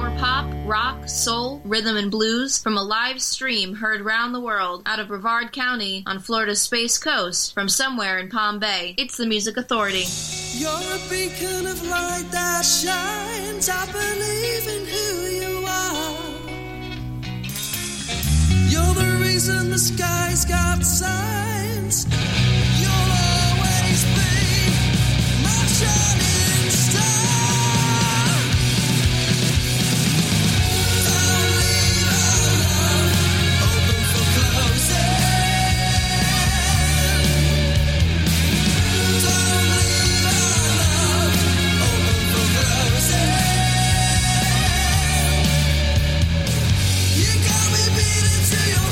power pop, rock, soul, rhythm, and blues from a live stream heard round the world out of Brevard County on Florida's Space Coast from somewhere in Palm Bay. It's the Music Authority. You're a beacon of light that shines. I believe in who you are. You're the reason the sky's got signs. You'll always be my shining. see you.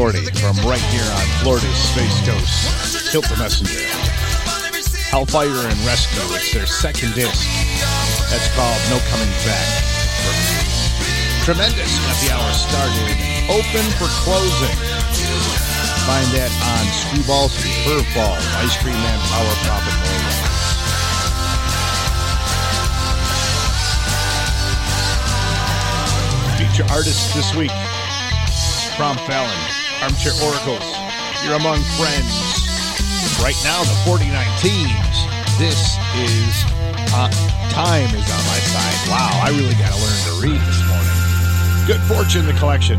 Authority from right here on Florida's Space Coast. Tilt the Messenger. Hellfire and Rescue. It's their second disc. That's called No Coming Back. Tremendous. Got the hour started. Open for closing. Find that on Screwballs and Curveballs. Ice Cream Man Power Profit More. Feature artists this week. Prom Fallon, Armchair Oracles, You're Among Friends. Right now, the 49 teams. This is uh, time is on my side. Wow, I really got to learn to read this morning. Good fortune, the collection.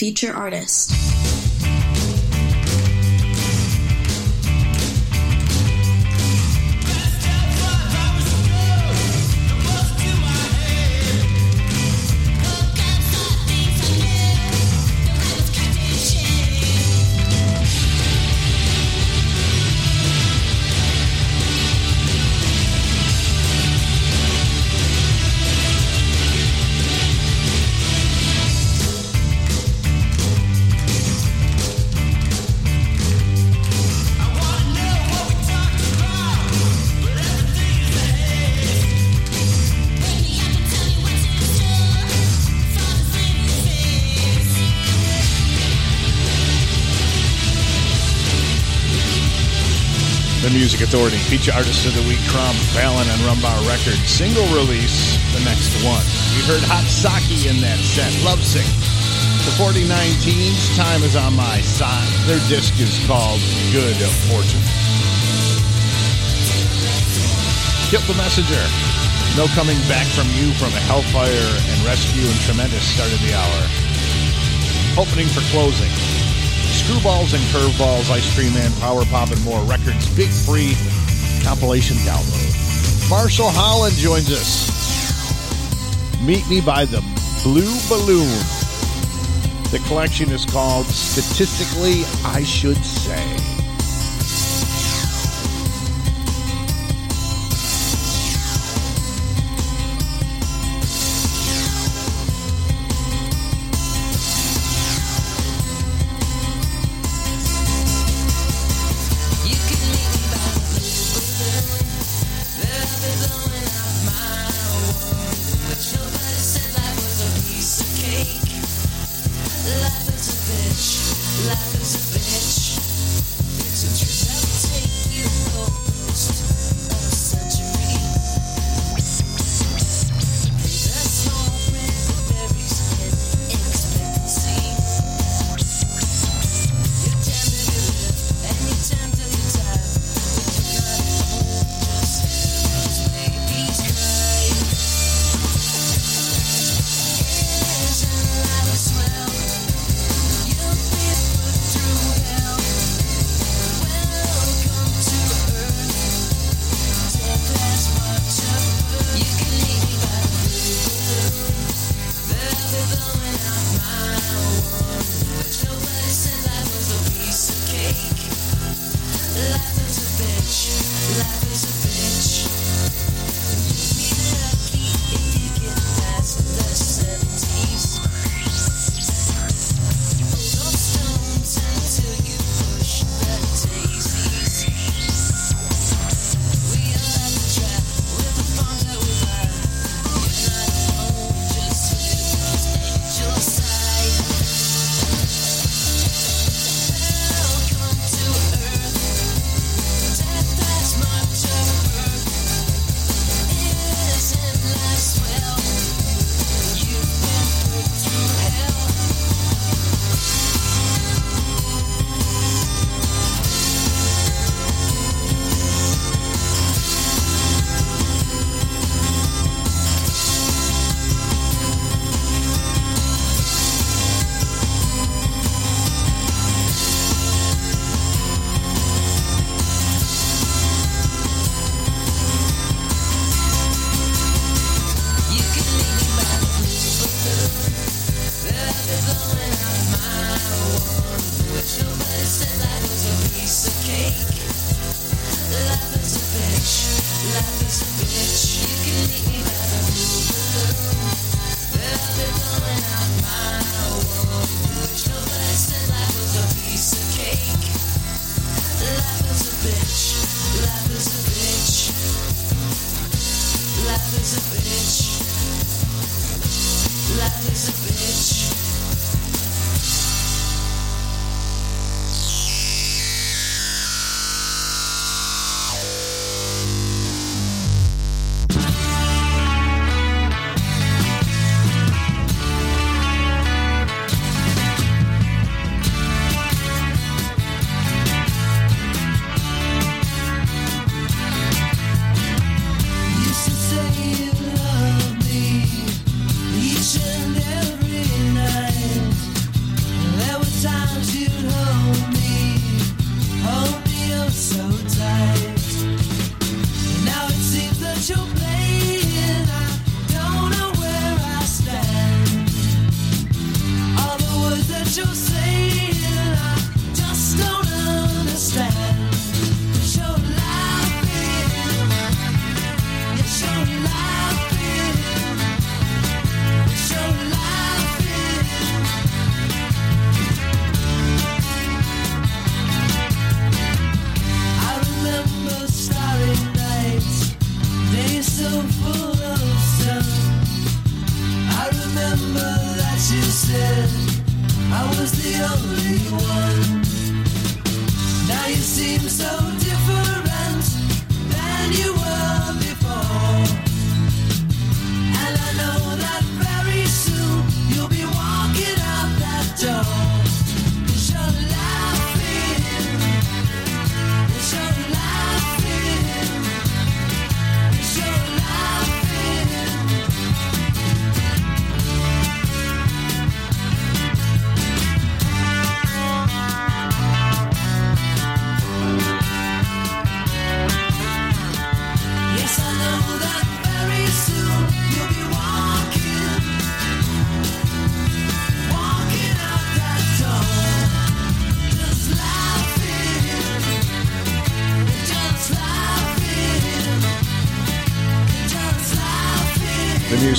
Feature artist. Music Authority, feature artist of the week, Trump, Fallon, and Rumbar Records. Single release, the next one. We heard Hot Saki in that set, Lovesick. The 4019's Time is on my side. Their disc is called Good Fortune. Kill the Messenger. No coming back from you from Hellfire and Rescue and tremendous start of the hour. Opening for closing. Screwballs and Curveballs, Ice Cream Man, Power Pop, and more records. Big free compilation download. Marshall Holland joins us. Meet me by the Blue Balloon. The collection is called Statistically, I Should Say.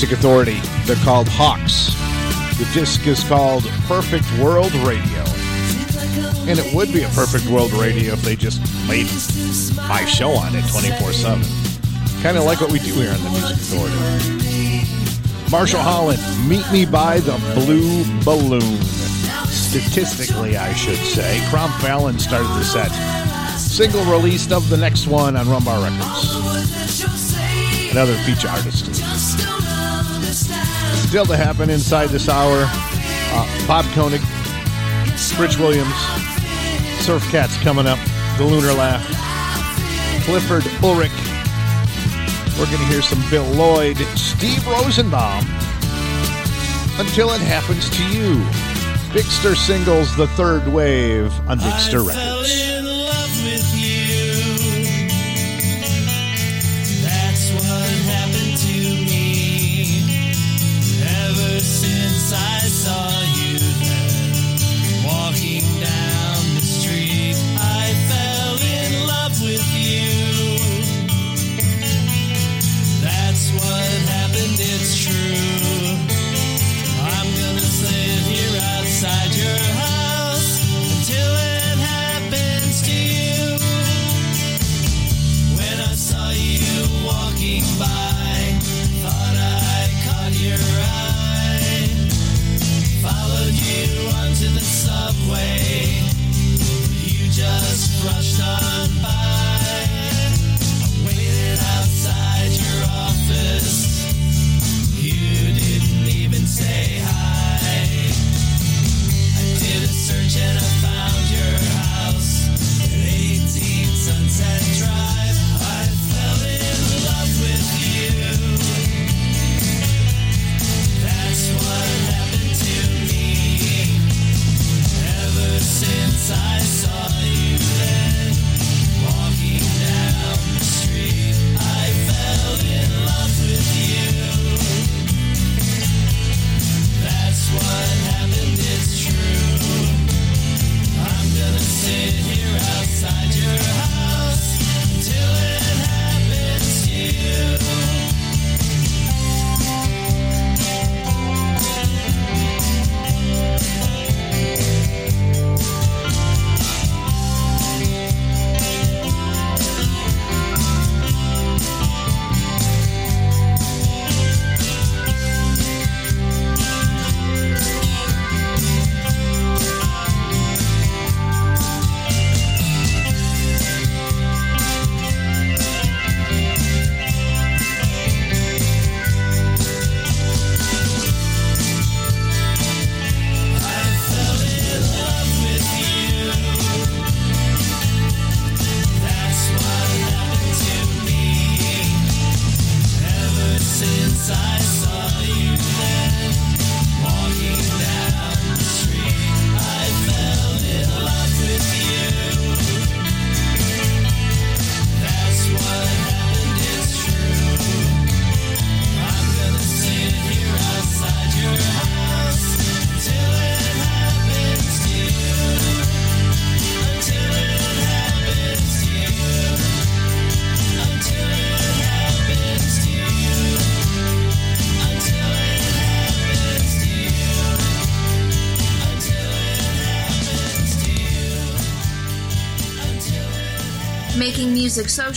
Music Authority. They're called Hawks. The disc is called Perfect World Radio. And it would be a perfect world radio if they just made my show on it 24 7. Kind of like what we do here on the Music Authority. Marshall Holland, Meet Me by the Blue Balloon. Statistically, I should say. Cromp Fallon started the set. Single released of the next one on Rumbar Records. Another feature artist. Still to happen inside this hour. Uh, Bob Koenig, Rich Williams, Surf Cats coming up, The Lunar Laugh, Clifford Ulrich. We're going to hear some Bill Lloyd, Steve Rosenbaum, Until It Happens to You. Big Stir Singles, The Third Wave on Big Stir Records. Since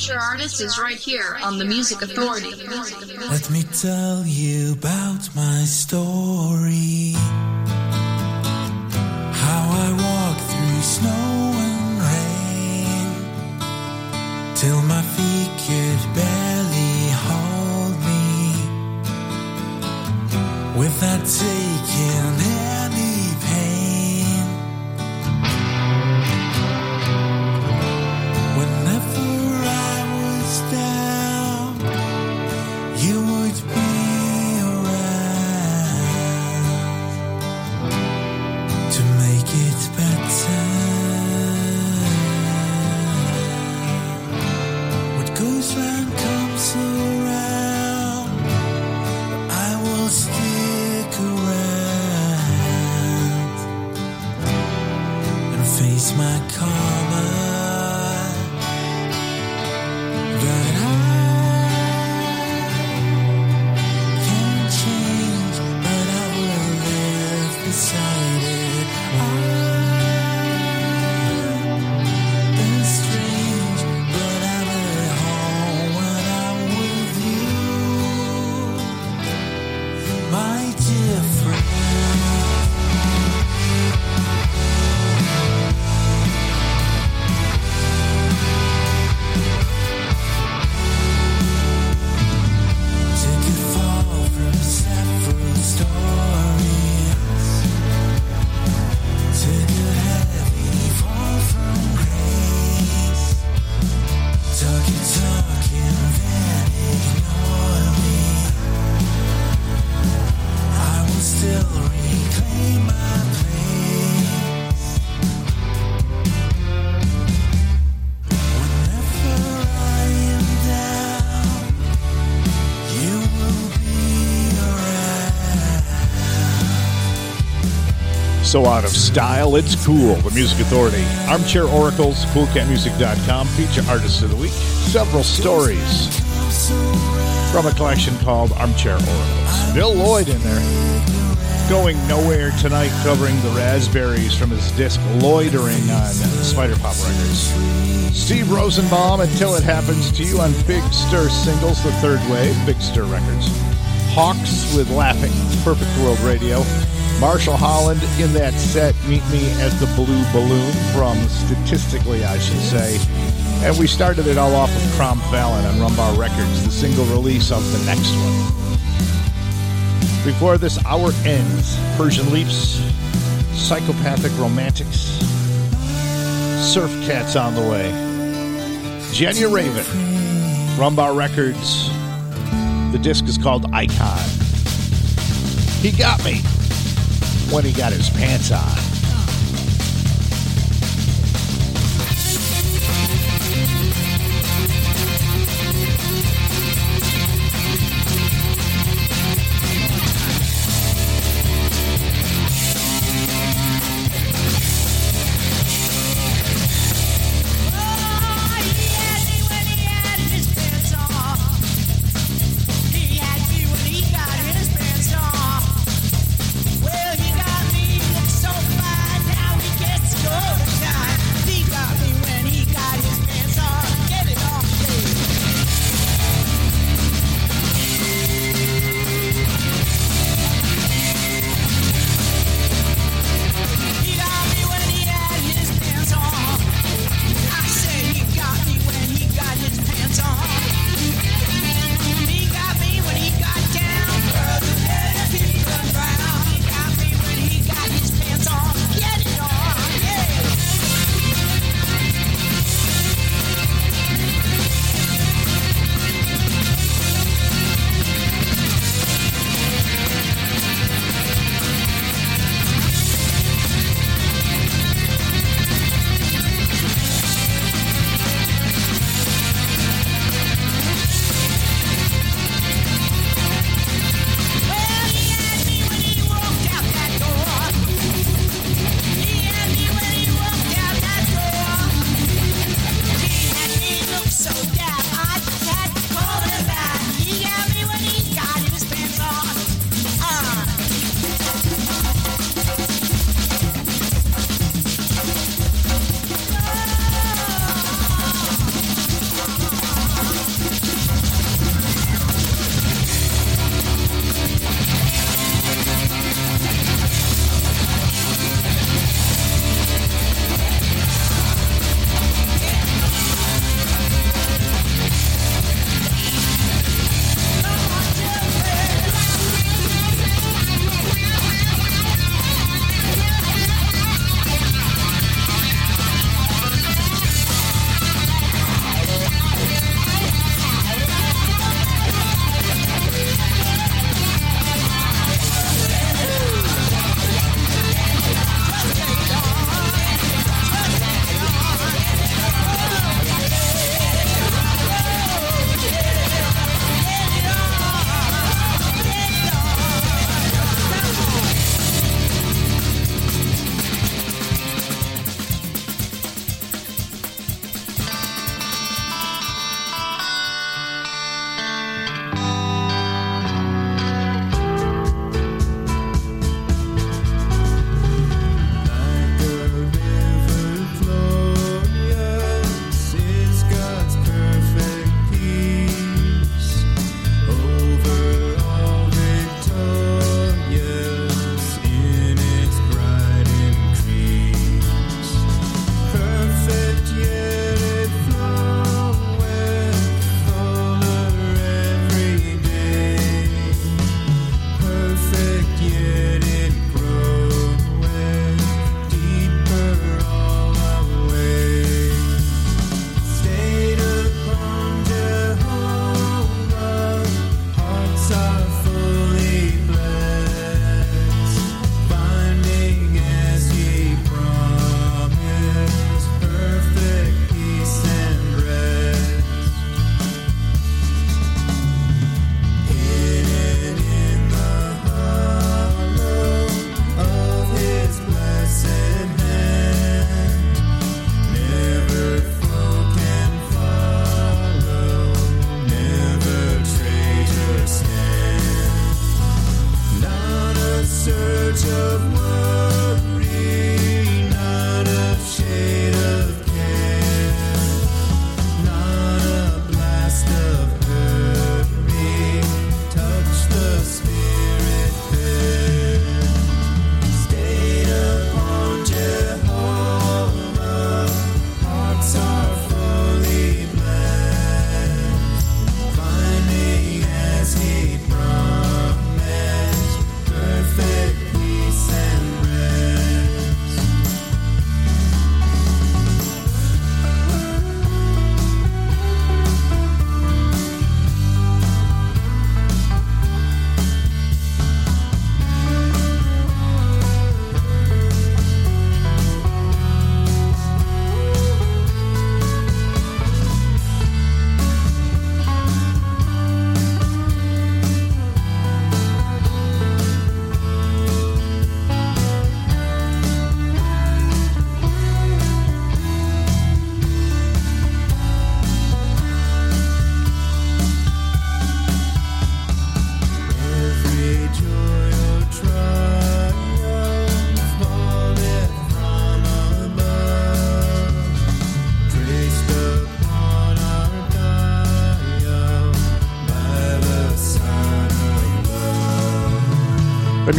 Feature artist is right here on the Music Authority. Let me tell you about my story. So out of style, it's cool. The Music Authority. Armchair Oracles, coolcatmusic.com, feature artists of the week. Several stories from a collection called Armchair Oracles. Bill Lloyd in there. Going nowhere tonight, covering the raspberries from his disc Loitering on Spider Pop Records. Steve Rosenbaum, Until It Happens to You on Big Stir Singles, the third wave, Big Stir Records. Hawks with Laughing, Perfect World Radio. Marshall Holland in that set, Meet Me at the Blue Balloon from Statistically, I should say. And we started it all off with Crom Fallon on Rumbar Records, the single release of the next one. Before this hour ends, Persian Leaps, Psychopathic Romantics, Surf Cats on the way, Jenya Raven, Rumbar Records. The disc is called Icon. He got me when he got his pants on.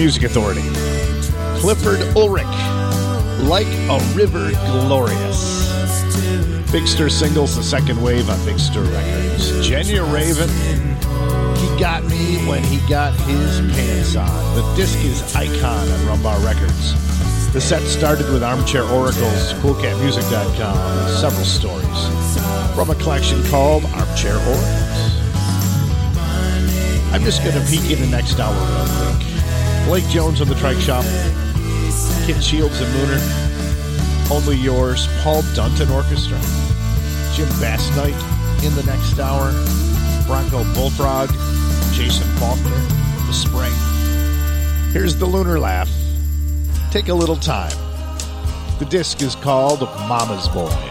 Music Authority. Clifford Ulrich, Like a River Glorious. Big Stir singles, the second wave on Big Stir Records. Genya Ravan, He Got Me When He Got His Pants On. The disc is Icon on Rumbar Records. The set started with Armchair Oracle's CoolCatMusic.com several stories from a collection called Armchair Oracles. I'm just going to peek in the next hour real quick. Blake Jones on the Trike Shop, Kid Shields and Mooner, Only Yours, Paul Dunton Orchestra, Jim Bass Knight in the next hour, Bronco Bullfrog, Jason Falkner, The Spring. Here's the Lunar Laugh. Take a little time. The disc is called Mama's Boy.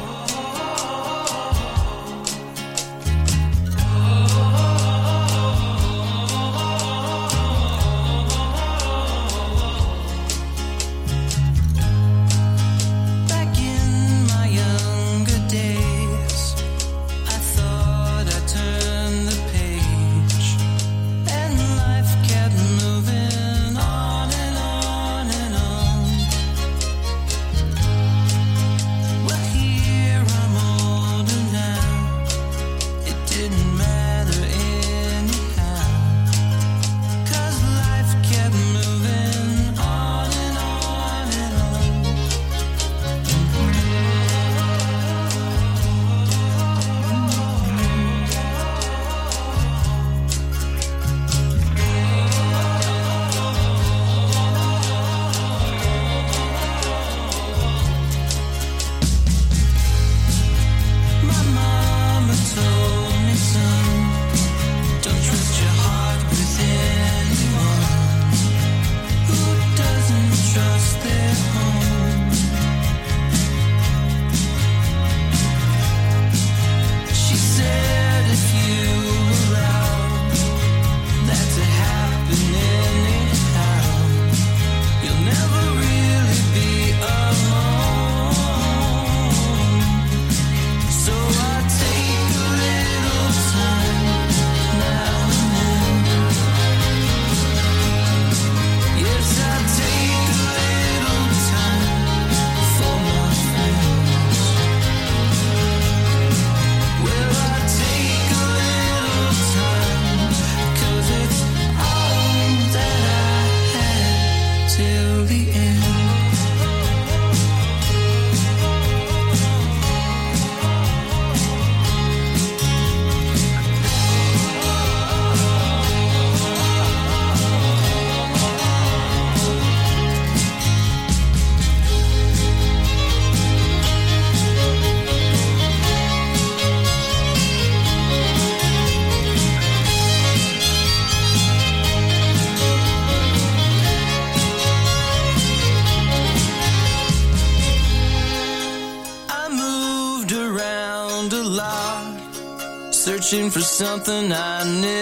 Something I never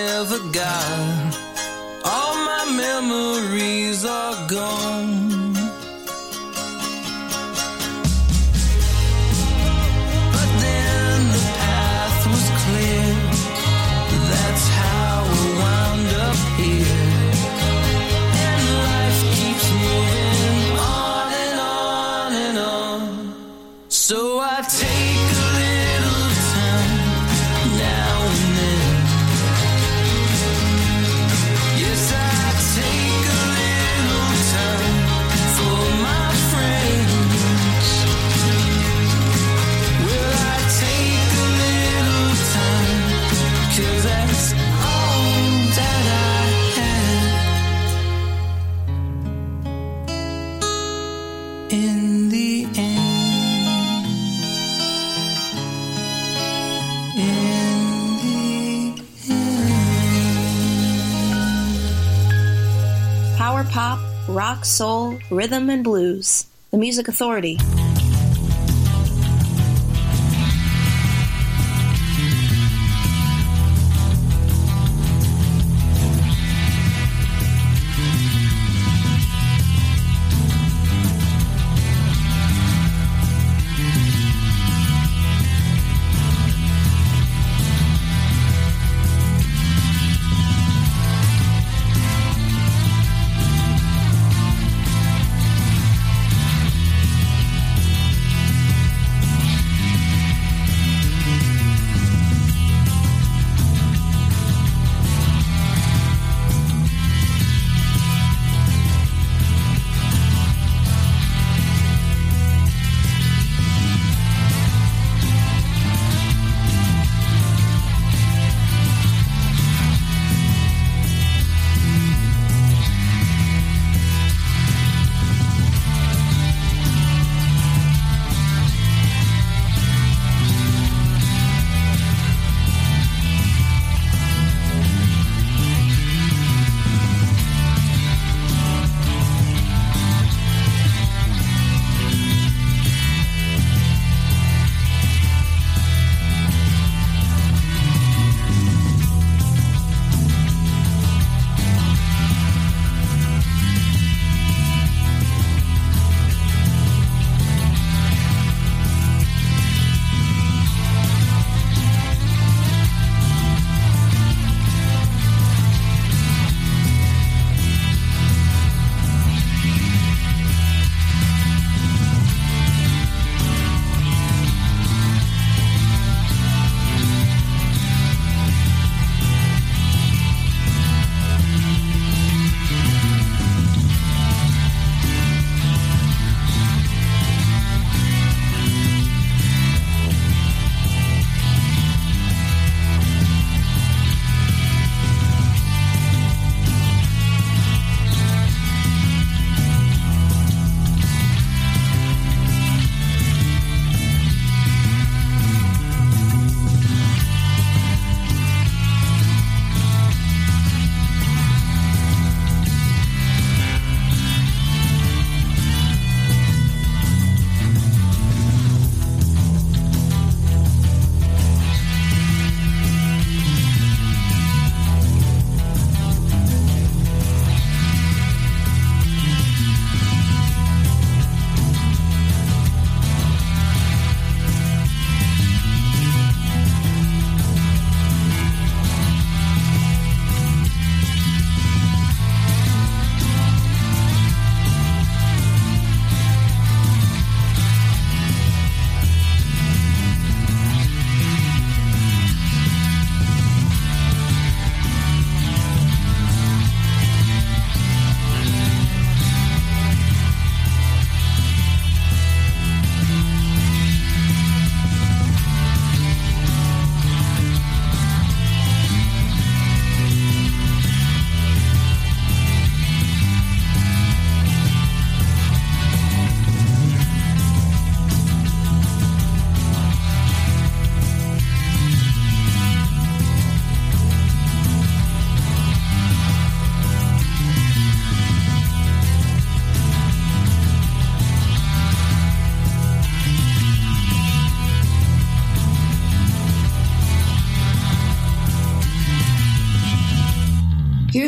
rhythm, and blues. The Music Authority.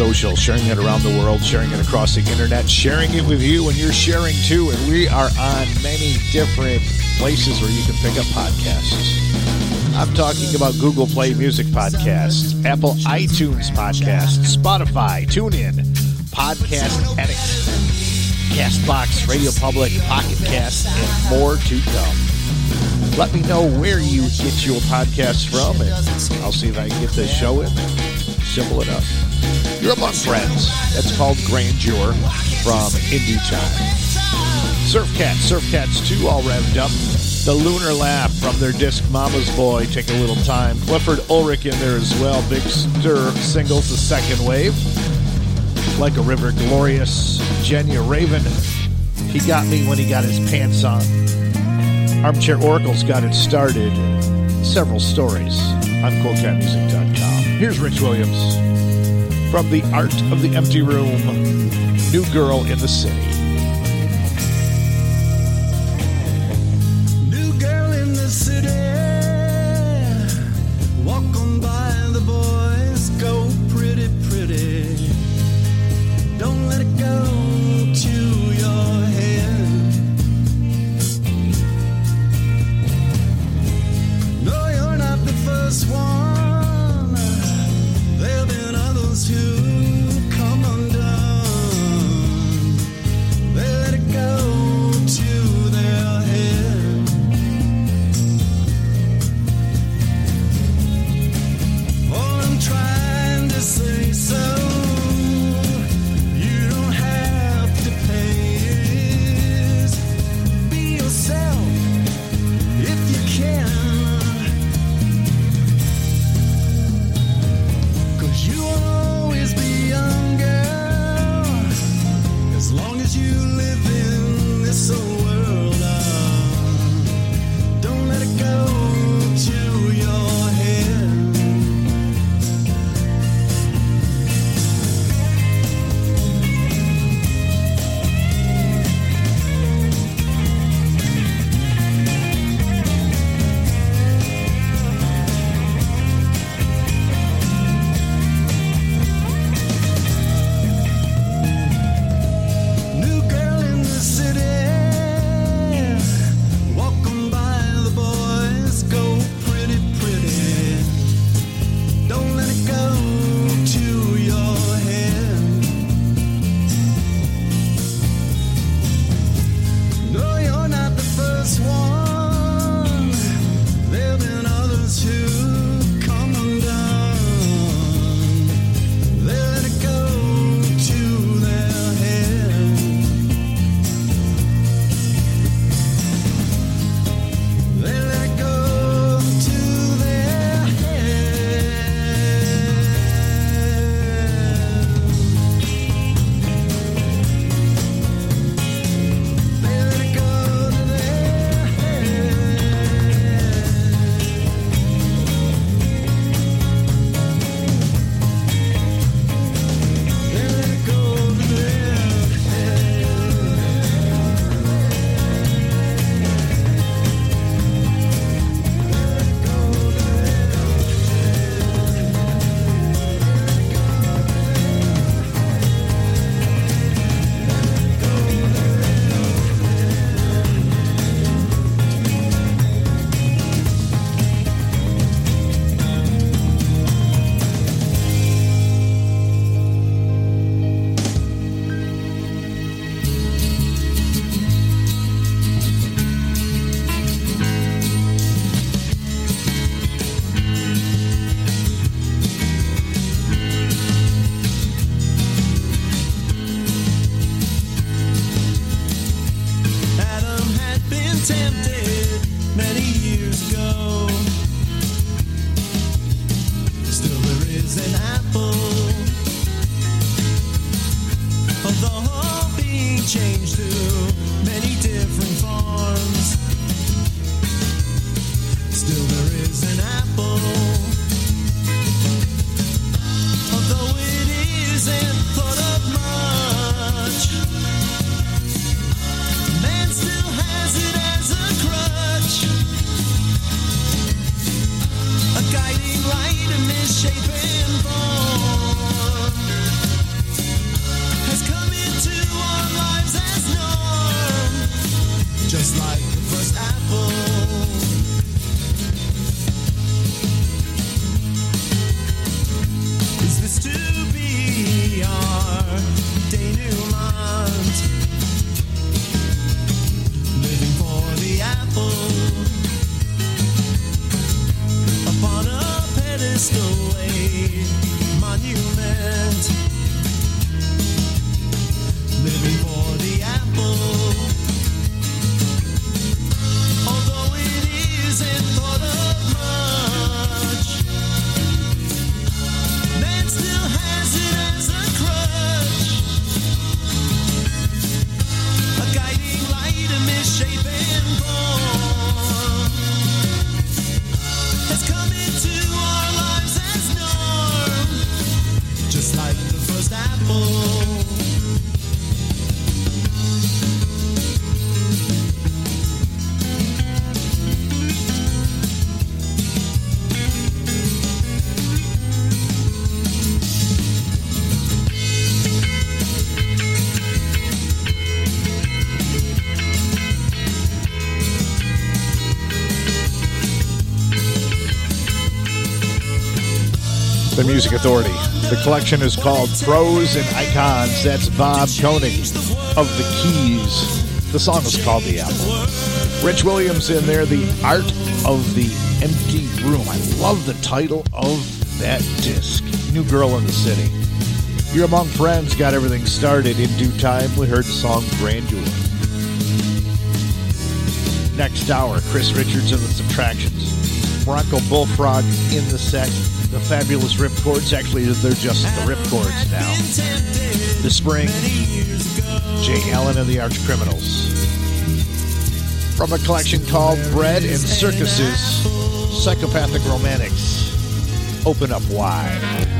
Social, sharing it around the world, sharing it across the internet, sharing it with you, and you're sharing too. And we are on many different places where you can pick up podcasts. I'm talking about Google Play Music Podcasts, Apple iTunes Podcasts, Spotify, TuneIn, Podcast Addict, Castbox, Radio Public, Pocket Cast, and more to come. Let me know where you get your podcasts from, and I'll see if I can get this show in. Simple enough. You're among friends. That's called Grandeur from In Due Time. Surf Cats, Surf Cats 2 all revved up. The Lunar Laugh from their disc Mama's Boy take a little time. Clifford Ulrich in there as well. Big Stir singles, the second wave. Like a River Glorious. Genya Ravan. He got me when he got his pants on. Armchair Oracle's got it started. Several stories on CoolCatMusic.com. Here's Rich Williams from The Art of the Empty Room. New Girl in the City. Music Authority. The collection is called Pros and Icons. That's Bob Koenig of the Keys. The song is called The Apple. Rich Williams in there, The Art of the Empty Room. I love the title of that disc. New Girl in the City. You're Among Friends got everything started in due time. We heard the song Grandeur. Next hour, Chris Richards and the Subtractions. Bronco Bullfrog in the set. The fabulous Ripcords. Actually, they're just the Ripcords now. The Spring. Jay Allen and the Arch Criminals. From a collection called Bread and Circuses, Psychopathic Romantics. Open up wide.